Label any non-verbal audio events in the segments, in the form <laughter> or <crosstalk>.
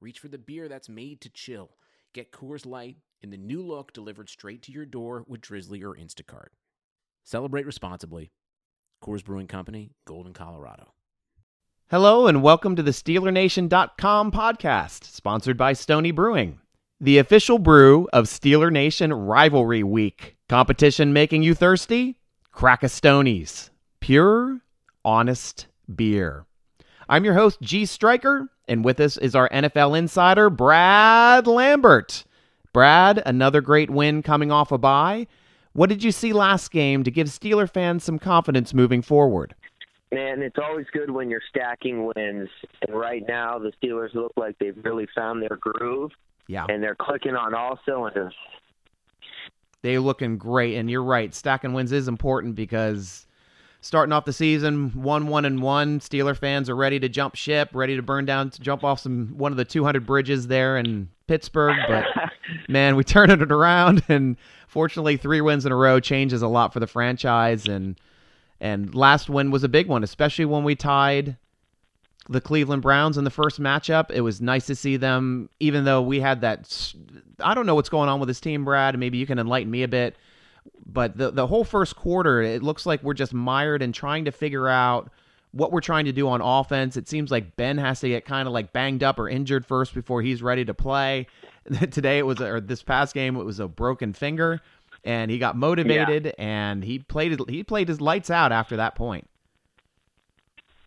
reach for the beer that's made to chill. Get Coors Light in the new look delivered straight to your door with Drizly or Instacart. Celebrate responsibly. Coors Brewing Company, Golden, Colorado. Hello and welcome to the SteelerNation.com podcast, sponsored by Stoney Brewing, the official brew of Steeler Nation Rivalry Week. Competition making you thirsty? Crack a Stonies. Pure, honest beer. I'm your host, G Striker, and with us is our NFL insider, Brad Lambert. Brad, another great win coming off a bye. What did you see last game to give Steeler fans some confidence moving forward? Man, it's always good when you're stacking wins. And right now, the Steelers look like they've really found their groove. Yeah. And they're clicking on all cylinders. They're looking great. And you're right. Stacking wins is important because starting off the season one one and one steeler fans are ready to jump ship ready to burn down to jump off some one of the 200 bridges there in pittsburgh but <laughs> man we turned it around and fortunately three wins in a row changes a lot for the franchise and and last win was a big one especially when we tied the Cleveland Browns in the first matchup. It was nice to see them, even though we had that. I don't know what's going on with this team, Brad. Maybe you can enlighten me a bit but the the whole first quarter, it looks like we're just mired in trying to figure out what we're trying to do on offense. It seems like Ben has to get kind of like banged up or injured first before he's ready to play. <laughs> Today it was, or this past game it was a broken finger, and he got motivated yeah. and he played he played his lights out after that point.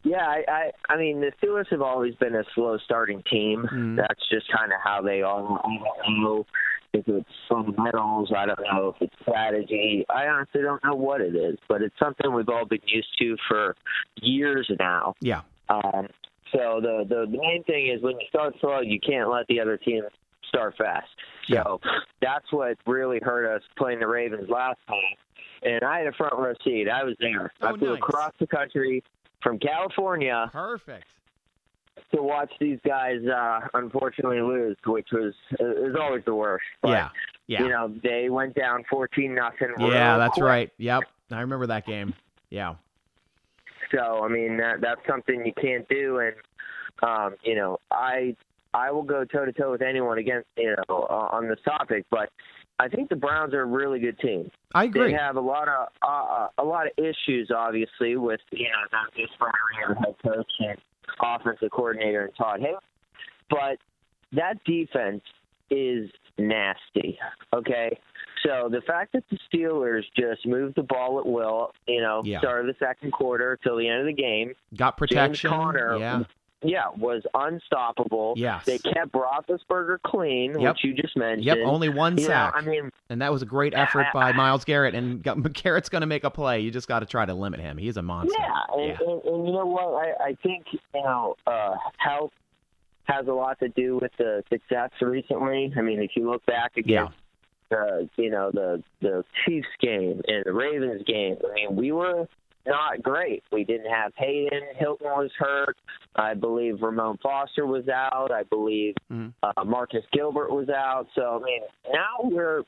Yeah, I, I I mean the Steelers have always been a slow starting team. Mm. That's just kind of how they are. I don't know if it's fundamentals. I don't know if it's strategy. I honestly don't know what it is, but it's something we've all been used to for years now. Yeah. Um, so the, the the main thing is when you start slow, you can't let the other team start fast. So yeah. that's what really hurt us playing the Ravens last time. And I had a front row seat. I was there. Oh, I flew nice. across the country from California. Perfect to watch these guys uh unfortunately lose, which was is always the worst. But, yeah, yeah. You know, they went down fourteen nothing. Yeah, that's quick. right. Yep, I remember that game. Yeah. So I mean, that, that's something you can't do, and um, you know, I I will go toe to toe with anyone against you know uh, on this topic, but I think the Browns are a really good team. I agree. They have a lot of uh, a lot of issues, obviously, with you know not just firing head coach and offensive coordinator and Todd Haley. But that defense is nasty. Okay. So the fact that the Steelers just moved the ball at will, you know, yeah. started the second quarter till the end of the game, got protection. James Conner, yeah. Yeah, was unstoppable. Yes. They kept Roethlisberger clean, yep. which you just mentioned. Yep, only one you sack. I mean, and that was a great effort by <laughs> Myles Garrett. And <laughs> Garrett's going to make a play. You just got to try to limit him. He's a monster. Yeah, and, yeah. and, and you know what? I, I think you know uh, health has a lot to do with the success recently. I mean, if you look back again. Yeah. Uh, you know the the Chiefs game and the Ravens game. I mean, we were not great. We didn't have Haden. Hilton was hurt. I believe Ramon Foster was out. I believe mm-hmm. uh, Marcus Gilbert was out. So I mean, now we're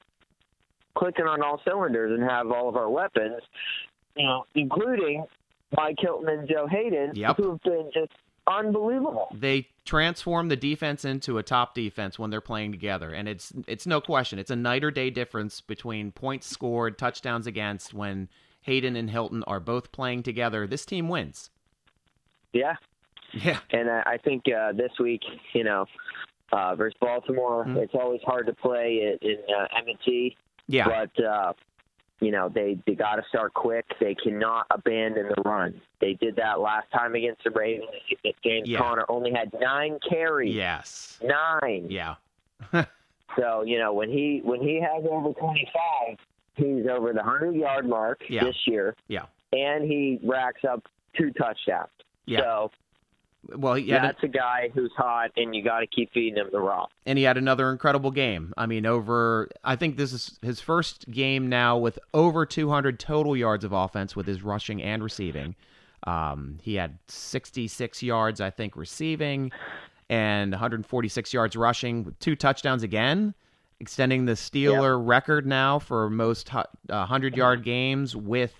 clicking on all cylinders and have all of our weapons, you know, including Mike Hilton and Joe Haden, yep. who have been just unbelievable. They transform the defense into a top defense when they're playing together, and it's it's no question. It's a night or day difference between points scored, touchdowns against when Haden and Hilton are both playing together, this team wins. Yeah. Yeah. And I think uh, this week, you know, uh, versus Baltimore, mm-hmm. it's always hard to play in, in uh, M&T. Yeah. But, uh, you know, they, they got to start quick. They cannot abandon the run. They did that last time against the Ravens. James yeah. Conner only had nine carries. Yes. Nine. Yeah. <laughs> so, you know, when he when he has over 25, He's over the 100 yard mark yeah. this year. Yeah. And he racks up two touchdowns. Yeah. So, Well, yeah, had a- That's a guy who's hot, and you got to keep feeding him the rock. and he had another incredible game. I mean, over I think this is his first game now with over 200 total yards of offense with his rushing and receiving. Um, he had 66 yards, I think, receiving, and 146 yards rushing with two touchdowns again, extending the Steeler record now for most uh, 100 yard games with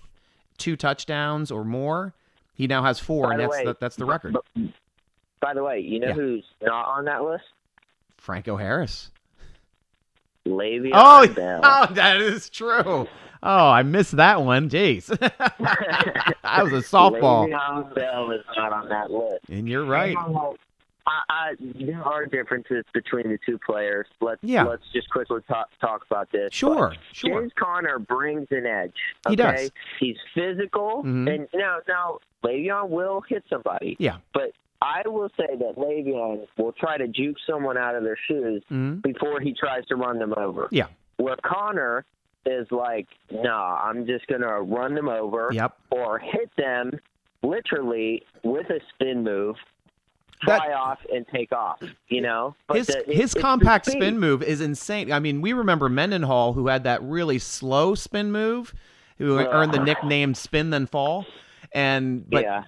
two touchdowns or more. He now has four, By and that's way, the, that's the record. By the way, you know Yeah. who's not on that list? Franco Harris. Le'Veon Oh, <laughs> Bell. oh, that is true. Oh, I missed that one. Jeez. <laughs> that was a <laughs> softball. Le'Veon Bell is not on that list. And you're right. I, I, there are differences between the two players. Let's Yeah. let's just quickly talk talk about this. Sure, But sure. James Conner brings an edge. He does. He's physical, Mhm. and now now Le'Veon will hit somebody. Yeah. But I will say that Le'Veon will try to juke someone out of their shoes Mhm. before he tries to run them over. Yeah. Where Conner is like, nah, I'm just gonna run them over Yep. or hit them literally with a spin move, That- fly off and take off. You know, But His the- it- his compact spin move is insane. I mean, we remember Mendenhall who had that really slow spin move, who Ugh. earned the nickname "spin then fall." And but Yeah.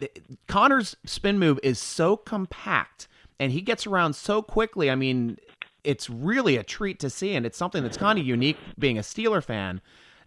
Conner's spin move is so compact, and he gets around so quickly. I mean, it's really a treat to see, and it's something that's kind of unique being a Steeler fan.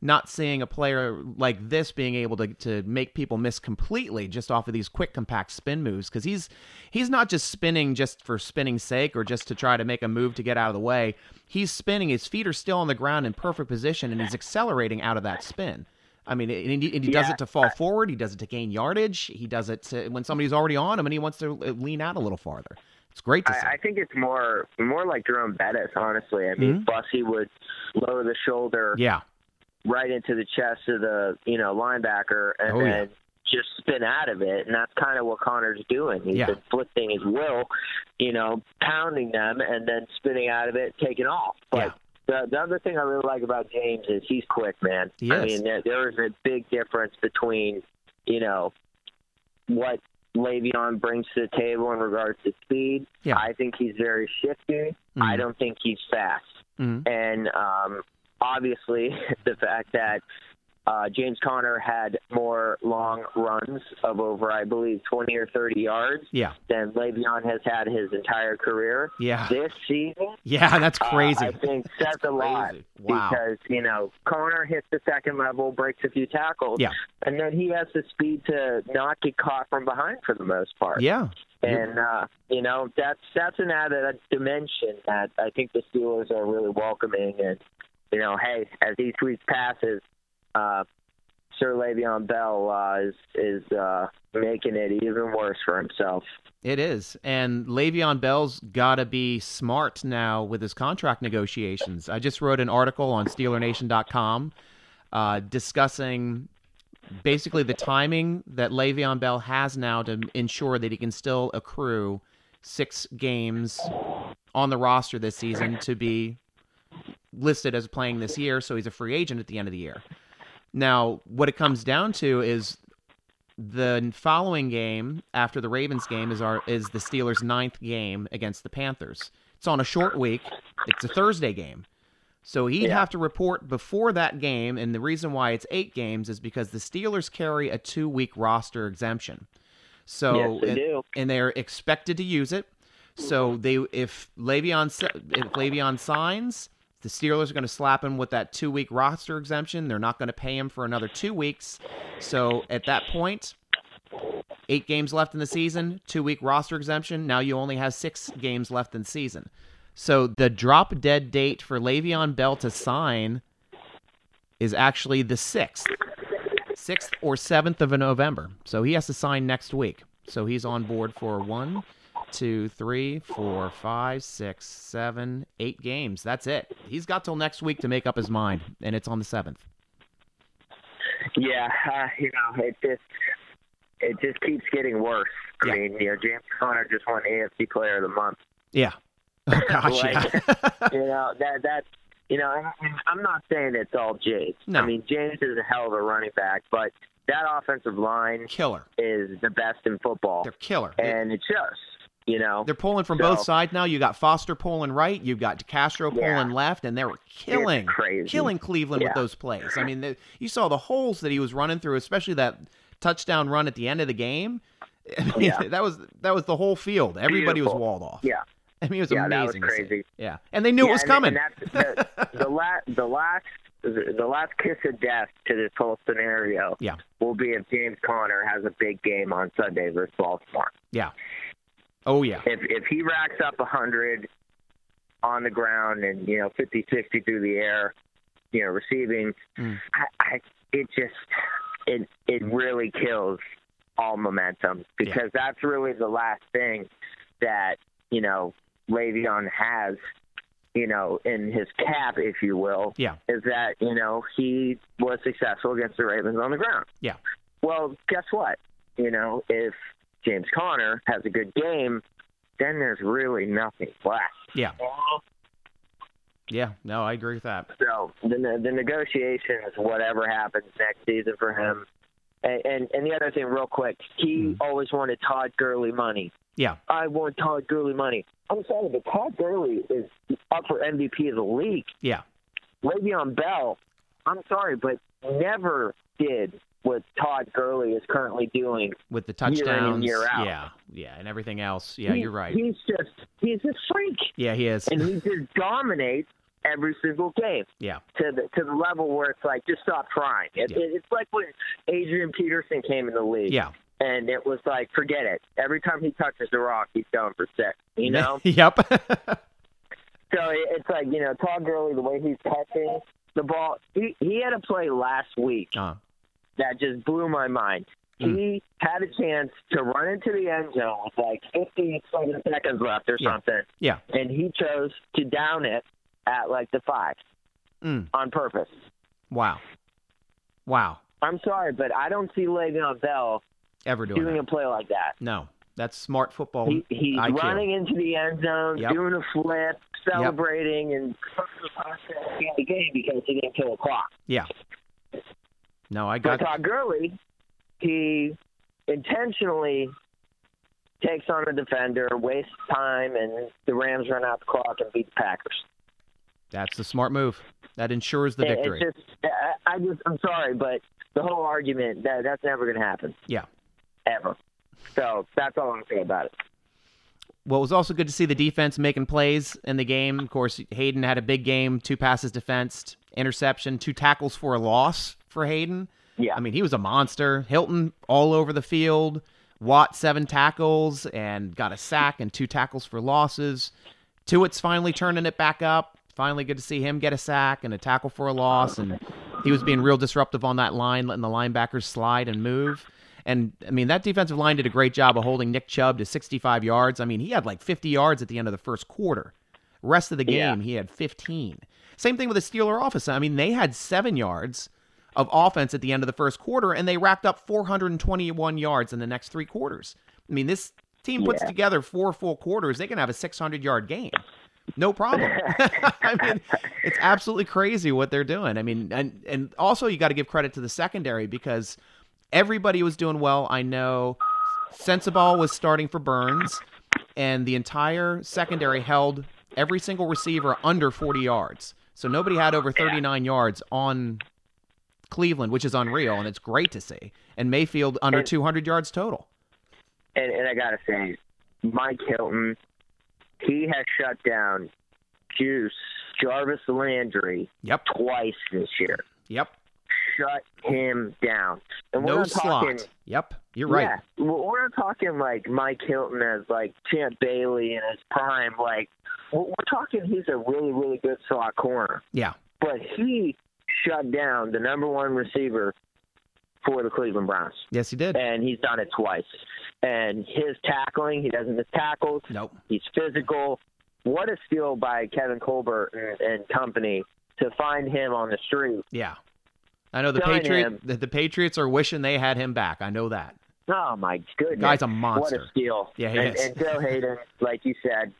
Not seeing a player like this being able to, to make people miss completely just off of these quick compact spin moves because he's he's not just spinning just for spinning's sake or just to try to make a move to get out of the way. He's spinning, his feet are still on the ground in perfect position, and he's accelerating out of that spin. I mean, and he, and he does it to fall forward. He does it to gain yardage. He does it to, when somebody's already on him and he wants to lean out a little farther. It's great to see. I, I think it's more more like Jerome Bettis, honestly. I mean, Mhm. Bussy would lower the shoulder yeah, right into the chest of the you know linebacker and Oh, yeah. then just spin out of it, and that's kind of what Conner's doing. He's Yeah. inflicting his will, you know, pounding them and then spinning out of it, taking off. But Yeah. the, the other thing I really like about James is he's quick, man. He I mean, there, there is a big difference between you know what Le'Veon brings to the table in regards to speed. Yeah. I think he's very shifty. I Mhm. don't think he's fast Mhm. and um, obviously <laughs> the fact that uh, James Conner had more long runs of over, I believe, 20 or 30 yards yeah, than Le'Veon has had his entire career. yeah, This season, yeah. That's uh, crazy. I think says a lot. Wow. because you know Conner hits the second level, breaks a few tackles, Yeah. and then he has the speed to not get caught from behind for the most part. yeah, And uh, you know that's that's an added dimension that I think the Steelers are really welcoming. And you know, hey, as each week passes, uh, Sir Le'Veon Bell uh, is is uh, making it even worse for himself. It is. And Le'Veon Bell's got to be smart now with his contract negotiations. I just wrote an article on SteelerNation.com uh, discussing basically the timing that Le'Veon Bell has now to ensure that he can still accrue six games on the roster this season to be listed as playing this year, so he's a free agent at the end of the year. Now, what it comes down to is the following game after the Ravens game is our is the Steelers' ninth game against the Panthers. It's on a short week. It's a Thursday game. So he'd Yeah. have to report before that game, and the reason why it's eight games is because the Steelers carry a two week roster exemption. So yes, they and- do. and they're expected to use it. So they, if Le'Veon if Le'Veon signs, the Steelers are going to slap him with that two week roster exemption. They're not going to pay him for another two weeks. So at that point, eight games left in the season, two week roster exemption. Now you only have six games left in season. So the drop dead date for Le'Veon Bell to sign is actually the sixth, sixth or seventh of November. So he has to sign next week. So he's on board for one, two, three, four, five, six, seven, eight games. That's it. He's got till next week to make up his mind, and it's on the seventh. Yeah, uh, you know, it just it just keeps getting worse. I Yeah. mean, you know, James Conner just won AFC Player of the Month. Yeah. Oh <laughs> gosh, Like- yeah. <laughs> you know that that you know and- and I'm not saying it's all James. No. I mean James is a hell of a running back, but that offensive line Killer. is the best in football, They're killer. and it shows. You know, They're pulling from So- both sides now. You got Foster pulling right, you've got DeCastro Yeah. pulling left, and they were killing, crazy. killing Cleveland with those plays. I mean, the, you saw the holes that he was running through, especially that touchdown run at the end of the game. <laughs> I mean, Yeah. that was that was the whole field. Everybody was walled off. yeah, I mean, it was yeah, that amazing. was crazy. Yeah, and they knew it was and- coming. And that's the, the last, the last, the, the last kiss of death to this whole scenario Yeah. will be if James Conner has a big game on Sunday versus Baltimore. yeah. Oh yeah. If if he racks up a hundred on the ground and you know 50, 60 through the air, you know receiving, Mm. I, I it just it it really kills all momentum because that's really the last thing that you know Le'Veon has, you know, in his cap, if you will, Yeah. is that you know he was successful against the Ravens on the ground. Yeah. Well, guess what? You know, if James Conner has a good game, then there's really nothing left. Yeah. Yeah. No, I agree with that. So the the negotiations, whatever happens next season for him, and and, and the other thing, real quick, he Mhm. always wanted Todd Gurley money. Yeah. I want Todd Gurley money. I'm sorry, but Todd Gurley is up for MVP of the league. Yeah. Le'Veon Bell, I'm sorry, but never did what Todd Gurley is currently doing. With the Year in touchdowns. year out. Yeah. Yeah. And everything else. Yeah, He- you're right. He's just he's a freak, Yeah, he is. and he just <laughs> dominates every single game. Yeah. to the to the level where it's like just stop trying. It, Yeah. it, it's like when Adrian Peterson came in the league, Yeah. and it was like forget it. Every time he touches the rock, he's going for six. You <laughs> know, yep. so it, it's like you know Todd Gurley, the way he's touching the ball. He he had a play last week uh, that just blew my mind. Mm. He had a chance to run into the end zone with like 50 something seconds left or Yeah. something, yeah. and he chose to down it at like the five Mm. on purpose. Wow. Wow. I'm sorry, but I don't see Le'Veon Bell Ever doing doing that. a play like that. No. That's smart football. He, he's IQ. running into the end zone, Yep. doing a flip, celebrating, and in the game because he didn't kill a clock. Yeah. No, I got. Got Todd Gurley, he intentionally takes on a defender, wastes time, and the Rams run out the clock and beat the Packers. that's the smart move. That ensures the victory. Just, I I just, I'm sorry, but the whole argument that that's never going to happen. Yeah. Ever. So that's all I'm saying about it. Well, it was also good to see the defense making plays in the game. Of course, Haden had a big game, two passes defensed, interception, two tackles for a loss for Haden. Yeah. I mean, he was a monster. Hilton all over the field. Watt seven tackles and got a sack and two tackles for losses. Tuitt's finally turning it back up. Finally, good to see him get a sack and a tackle for a loss. And he was being real disruptive on that line, letting the linebackers slide and move. And I mean, that defensive line did a great job of holding Nick Chubb to 65 yards. I mean, he had like 50 yards at the end of the first quarter. Rest of the Yeah. game, he had 15. Same thing with the Steeler office. I mean, they had seven yards of offense at the end of the first quarter, and they racked up 421 yards in the next three quarters. I mean, this team puts Yeah. together four full quarters. They can have a 600 yard game. No problem. <laughs> <laughs> I mean, it's absolutely crazy what they're doing. I mean, and and also you got to give credit to the secondary because everybody was doing well. I know Sensabaugh was starting for Burns, and the entire secondary held every single receiver under 40 yards. So nobody had over 39 yards on Cleveland, which is unreal, and it's great to see. And Mayfield under And- 200 yards total. And, and I gotta say, Mike Hilton, he has shut down Juice Jarvis Landry Yep. twice this year. Yep. Shut him down. And No slot. talking, Yep. You're right. Yeah, we're not talking like Mike Hilton as like Champ Bailey in his prime. Like we're we're talking, he's a really, really good slot corner. Yeah. But he shut down the number one receiver for the Cleveland Browns. Yes, he did. and he's done it twice. And his tackling, he doesn't miss tackles. Nope. He's physical. What a steal by Kevin Colbert and, company to find him on the street. Yeah. I know the Patriots the, the Patriots are wishing they had him back. I know that. Oh my goodness, Guy's a monster. What a steal! Yeah, he and, is. and Joe Haden, like you said,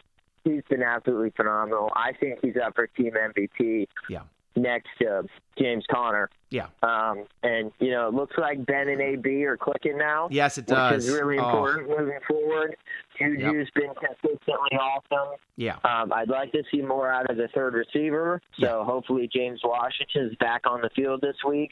he's been absolutely phenomenal. I think he's up for team MVP. Yeah. Next to James Conner. Yeah. Um, and you know, it looks like Ben and AB are clicking now. Yes, it which does. is really Oh, important moving forward. Juju's been consistently awesome. yeah. Um, I'd like to see more out of the third receiver. So hopefully James Washington's back on the field this week.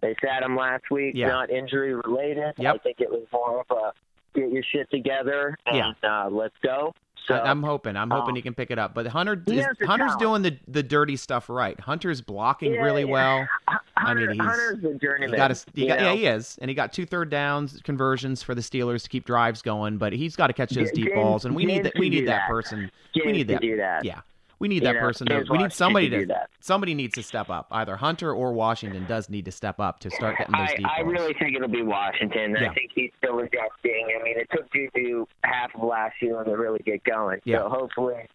They sat him last week, Yeah. not injury related. Yep. I think it was more of a get your shit together and uh, let's go. So I, am hoping. I'm hoping um, he can pick it up. But Hunter, is, Hunter's talent. doing the the dirty stuff right. Hunter's blocking Yeah, really yeah. well. I mean, Hunter, he's- Hunter's journeyman. He got his, he got, yeah, he is, and he got two third downs conversions for the Steelers to keep drives going. But he's got to catch those deep James- balls, and we need that. We need that that. person. James we need that. do that. Yeah, we need that know, person. To, we need somebody to. do that. Somebody needs to step up. Either Hunter or Washington does need to step up to start getting those I, deep I balls. really think it'll be Washington. Yeah. I think he's still adjusting. I mean, it took Juju half of last year to really get going. Yeah. So hopefully,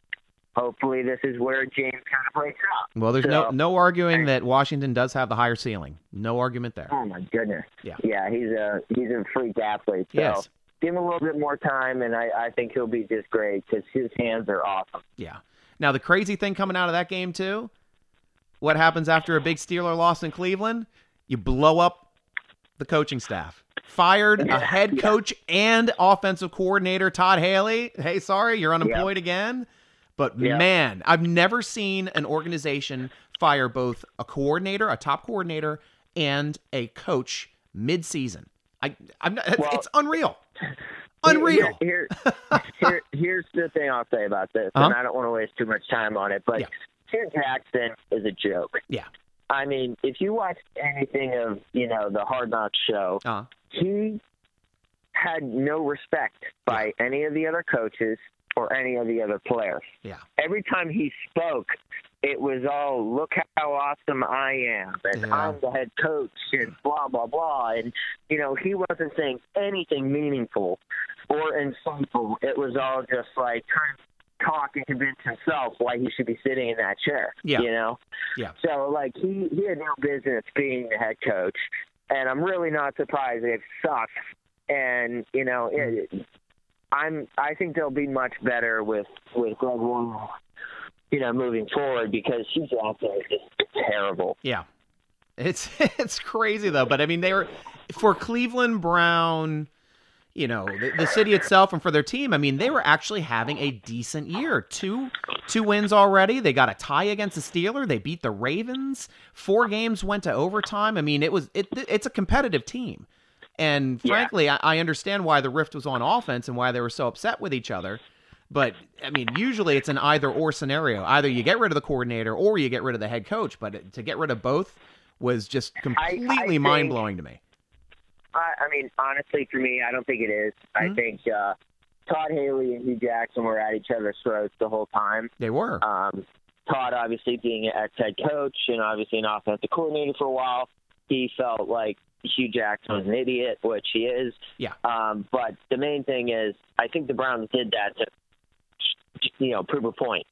hopefully this is where James kind of breaks out. well, there's no no arguing that Washington does have the higher ceiling. No argument there. Oh my goodness. Yeah. Yeah, he's a he's a freak athlete. So Yes. give him a little bit more time, and I I think he'll be just great because his hands are awesome. Yeah. Now the crazy thing coming out of that game too, what happens after a big Steeler loss in Cleveland? You blow up the coaching staff. Fired a head coach and offensive coordinator Todd Haley. Hey, sorry, you're unemployed again. But Yeah. man, I've never seen an organization fire both a coordinator, a top coordinator, and a coach mid-season. I, I'm not. Well- it's unreal. Unreal. Here, here, here, here's the thing I'll say about this, Uh-huh. and I don't want to waste too much time on it, but Yeah. Jackson is a joke. Yeah. I mean, if you watch anything of you know the Hard Knocks show, Uh, he had no respect by any of the other coaches or any of the other players. yeah. Every time he spoke, it was all look how awesome I am and Yeah. I'm the head coach and blah blah blah and you know he wasn't saying anything meaningful or insightful. It was all just like trying to talk and convince himself why he should be sitting in that chair. Yeah. You know? Yeah. So like he he had no business being the head coach, and I'm really not surprised it sucks. And you know, it, I'm I think they'll be much better with with Greg Royal, you know, moving forward because Hue Jackson is just terrible. Yeah. It's <laughs> it's crazy though, but I mean they were for Cleveland Brown, you know, the, the city itself and for their team, I mean they were actually having a decent year. Two two wins already. They got a tie against the Steeler. They beat the Ravens. Four games went to overtime. I mean, it was it it's a competitive team. And Yeah. frankly, I, I understand why the rift was on offense and why they were so upset with each other. But I mean, usually it's an either or scenario. Either you get rid of the coordinator or you get rid of the head coach. But to get rid of both was just completely think- mind blowing to me. I, I mean, honestly, for me, I don't think it is. I Mhm. think uh, Todd Haley and Hue Jackson were at each other's throats the whole time. They were. Um, Todd, obviously being an ex-head coach and obviously an offensive coordinator for a while, he felt like Hue Jackson was an idiot, which he is. Yeah. Um, but the main thing is, I think the Browns did that to, you know, prove a point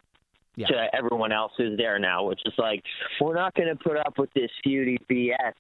Yeah. to everyone else who's there now, which is like, we're not going to put up with this feudy BS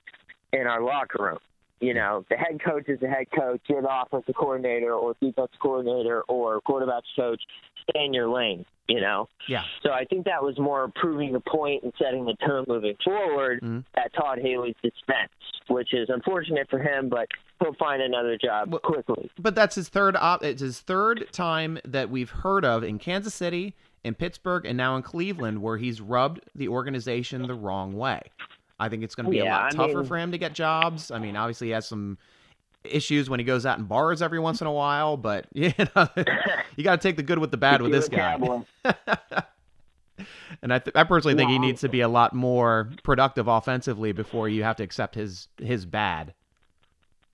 in our locker room. You know, the head coach is the head coach. You're the offensive coordinator or defensive coordinator or quarterbacks coach. Stay in your lane. You know. yeah. So I think that was more proving the point and setting the tone moving forward Mhm. at Todd Haley's expense, which is unfortunate for him, but he'll find another job Well- quickly. But that's his third op- it's his third time that we've heard of in Kansas City, in Pittsburgh, and now in Cleveland where he's rubbed the organization the wrong way. I think it's going to be a lot I tougher mean- for him to get jobs. I mean, obviously he has some issues when he goes out in bars every once in a while, but <laughs> you know, you got to take the good with the bad with this guy. <laughs> And I, th- I personally think he needs to be a lot more productive offensively before you have to accept his his bad.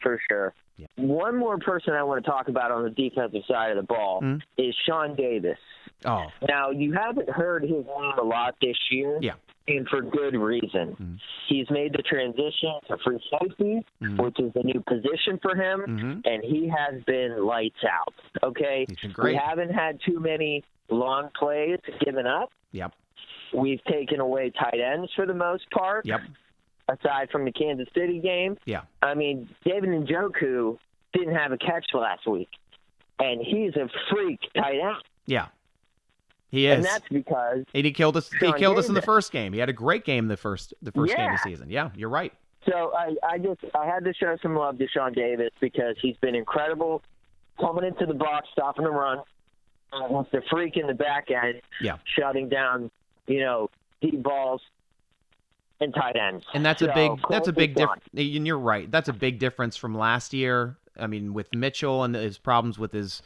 For sure. Yeah. One more person I want to talk about on the defensive side of the ball Mhm. is Sean Davis. Oh, Now, you haven't heard his name a lot this year, Yeah. And for good reason. Mhm. He's made the transition to free safety, Mhm. which is a new position for him, Mhm. and he has been lights out. Okay, we haven't had too many long plays given up. Yep. We've taken away tight ends for the most part, Yep. aside from the Kansas City game. Yeah. I mean, David Njoku didn't have a catch last week, and he's a freak tight end. Yeah. He is. and that's because And he killed us. he killed us in the first game. He had a great game the first the first game of the season. Yeah, you're right. So I, I just I had to show some love to Sean Davis because he's been incredible coming into the box, stopping the run. Uh, the freak in the back end, Yeah. shutting down, you know, deep balls and tight ends. And that's a big that's a big difference. And you're right. That's a big difference from last year. I mean, with Mitchell and his problems with his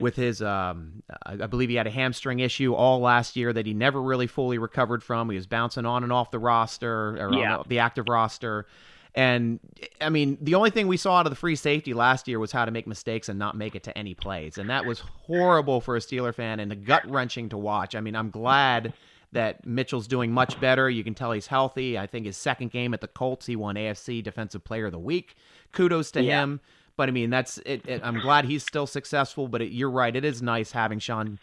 with his um I I believe he had a hamstring issue all last year that he never really fully recovered from. He was bouncing on and off the roster or Yeah. the, the active roster. And I mean, the only thing we saw out of the free safety last year was how to make mistakes and not make it to any plays. And that was horrible for a Steeler fan and the gut wrenching to watch. I mean, I'm glad that Mitchell's doing much better. You can tell he's healthy. I think his second game at the Colts, he won AFC Defensive Player of the Week. Kudos to Yeah. him. But I mean, that's it, it. I'm glad he's still successful. But it, you're right. It is nice having Sean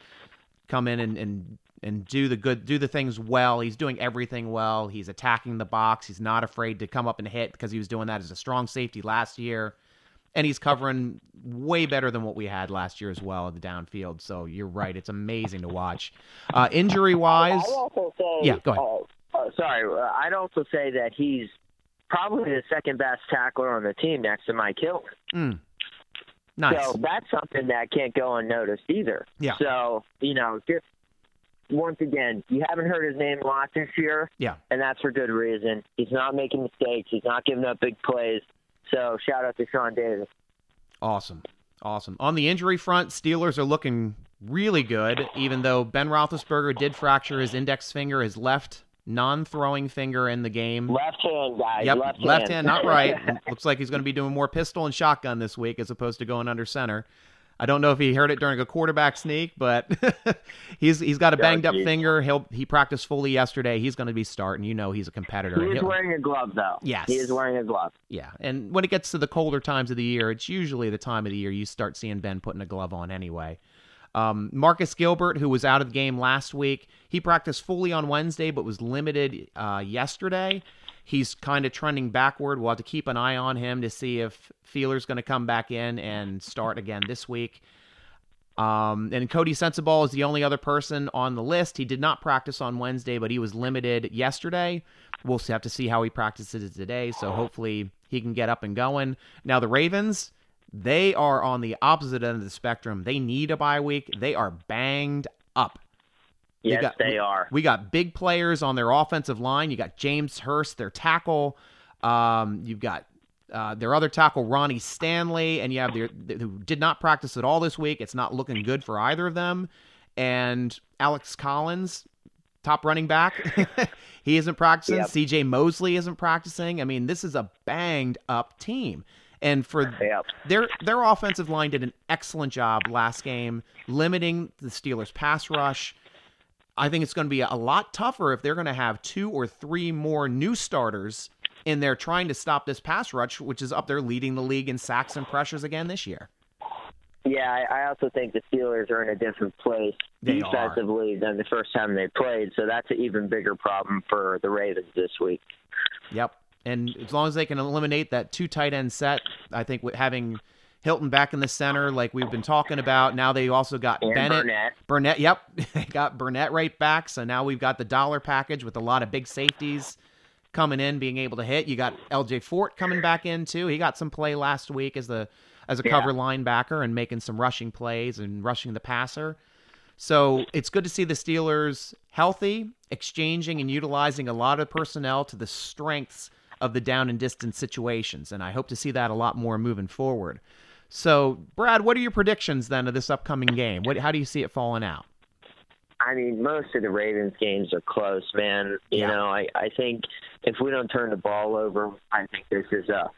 come in and, and and do the good, do the things well. He's doing everything well. He's attacking the box. He's not afraid to come up and hit because he was doing that as a strong safety last year. And he's covering way better than what we had last year as well at the downfield. So you're right. It's amazing to watch. Uh, injury wise, I'd also say, Yeah, go ahead. uh, sorry, I'd also say that he's probably the second best tackler on the team next to Mike Hilton. mm, nice. So that's something that can't go unnoticed either. Yeah. So, you know, just once again, you haven't heard his name a lot this year, yeah. and that's for good reason. He's not making mistakes. He's not giving up big plays. So shout out to Sean Davis. Awesome. Awesome. On the injury front, Steelers are looking really good, even though Ben Roethlisberger did fracture his index finger, his left non-throwing finger in the game. Left hand, guys. Yep, left, hand, not right. <laughs> Looks like he's going to be doing more pistol and shotgun this week as opposed to going under center. I don't know if he heard it during a quarterback sneak, but <laughs> he's he's got a banged up finger. He'll he practiced fully yesterday. He's going to be starting. You know he's a competitor. he is wearing a glove, though. Yes. He is wearing a glove. yeah, and when it gets to the colder times of the year, it's usually the time of the year you start seeing Ben putting a glove on anyway. Um, Marcus Gilbert, who was out of the game last week, he practiced fully on Wednesday but was limited uh, yesterday. He's kind of trending backward. We'll have to keep an eye on him to see if Feiler's going to come back in and start again this week. Um, and Coty Sensabaugh is the only other person on the list. He did not practice on Wednesday, but he was limited yesterday. We'll have to see how he practices today. So hopefully he can get up and going. Now the Ravens, they are on the opposite end of the spectrum. They need a bye week. They are banged up. Yes, got- they are. We got big players on their offensive line. You got James Hurst, their tackle. Um, you've got uh, their other tackle, Ronnie Stanley, and you have their who did not practice at all this week. It's not looking good for either of them. And Alex Collins, top running back, <laughs> he isn't practicing. Yep. C.J. Mosley isn't practicing. I mean, this is a banged up team. And for <laughs> Yep. their their offensive line did an excellent job last game limiting the Steelers pass rush. I think it's going to be a lot tougher if they're going to have two or three more new starters in there trying to stop this pass rush, which is up there leading the league in sacks and pressures again this year. Yeah, I, also think the Steelers are in a different place They are. defensively than the first time they played, so that's an even bigger problem for the Ravens this week. Yep. And as long as they can eliminate that two tight end set, I think having Hilton back in the center, like we've been talking about, now they also got And Bennett. Burnett. Burnett, yep, <laughs> they got Burnett right back. So now we've got the dollar package with a lot of big safeties coming in, being able to hit. You got L.J. Fort coming back in too. He got some play last week as the as a Yeah. cover linebacker and making some rushing plays and rushing the passer. So it's good to see the Steelers healthy, exchanging and utilizing a lot of personnel to the strengths of the down and distance situations, and I hope to see that a lot more moving forward. So, Brad, what are your predictions then of this upcoming game? What, how do you see it falling out? I mean, most of the Ravens games are close, man. You Yeah. know, I, I think if we don't turn the ball over, I think this is a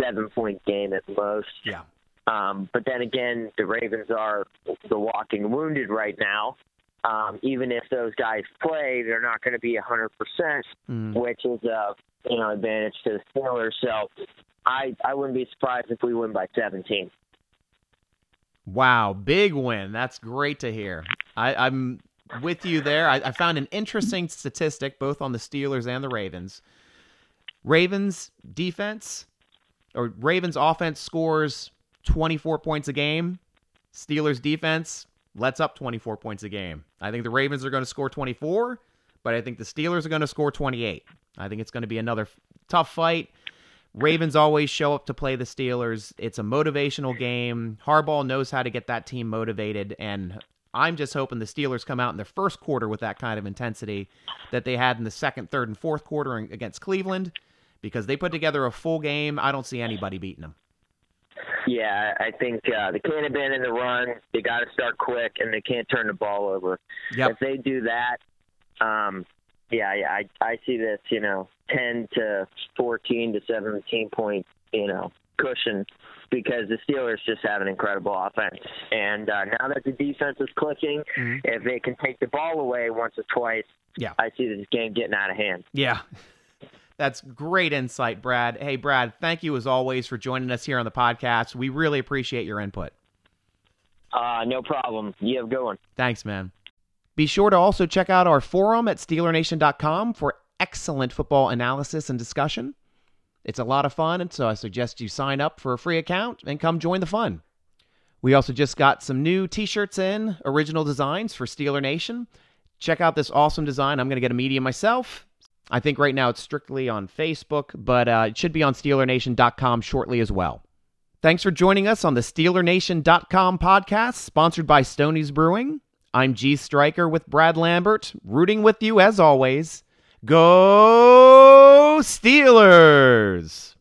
seven point game at most. Yeah. Um, but then again, the Ravens are the walking wounded right now. Um, even if those guys play, they're not going to be a 100%, Mm. which is a you know advantage to the Steelers. So I I wouldn't be surprised if we win by 17. Wow, big win. That's great to hear. I, I'm with you there. I, I found an interesting statistic both on the Steelers and the Ravens. Ravens defense or Ravens offense scores 24 points a game. Steelers defense lets up 24 points a game. I think the Ravens are going to score 24, but I think the Steelers are going to score 28. I think it's going to be another f- tough fight. Ravens always show up to play the Steelers. It's a motivational game. Harbaugh knows how to get that team motivated, and I'm just hoping the Steelers come out in their first quarter with that kind of intensity that they had in the second, third, and fourth quarter against Cleveland because they put together a full game. I don't see anybody beating them. Yeah, I think uh, they can't abandon the run. They got to start quick, and they can't turn the ball over. Yep. If they do that, um, yeah, yeah, I I see this, you know, ten to fourteen to seventeen point, you know, cushion because the Steelers just have an incredible offense. And uh, now that the defense is clicking, Mhm. if they can take the ball away once or twice, Yeah. I see this game getting out of hand. Yeah. That's great insight, Brad. Hey, Brad, thank you as always for joining us here on the podcast. We really appreciate your input. Uh, no problem. You have a good one. Thanks, man. Be sure to also check out our forum at SteelerNation.com for excellent football analysis and discussion. It's a lot of fun, and so I suggest you sign up for a free account and come join the fun. We also just got some new t shirts in, original designs for Steeler Nation. Check out this awesome design. I'm going to get a medium myself. I think right now it's strictly on Facebook, but uh, it should be on SteelerNation.com shortly as well. Thanks for joining us on the SteelerNation.com podcast, sponsored by Stoney's Brewing. I'm G Striker with Brad Lambert, rooting with you as always. Go Steelers!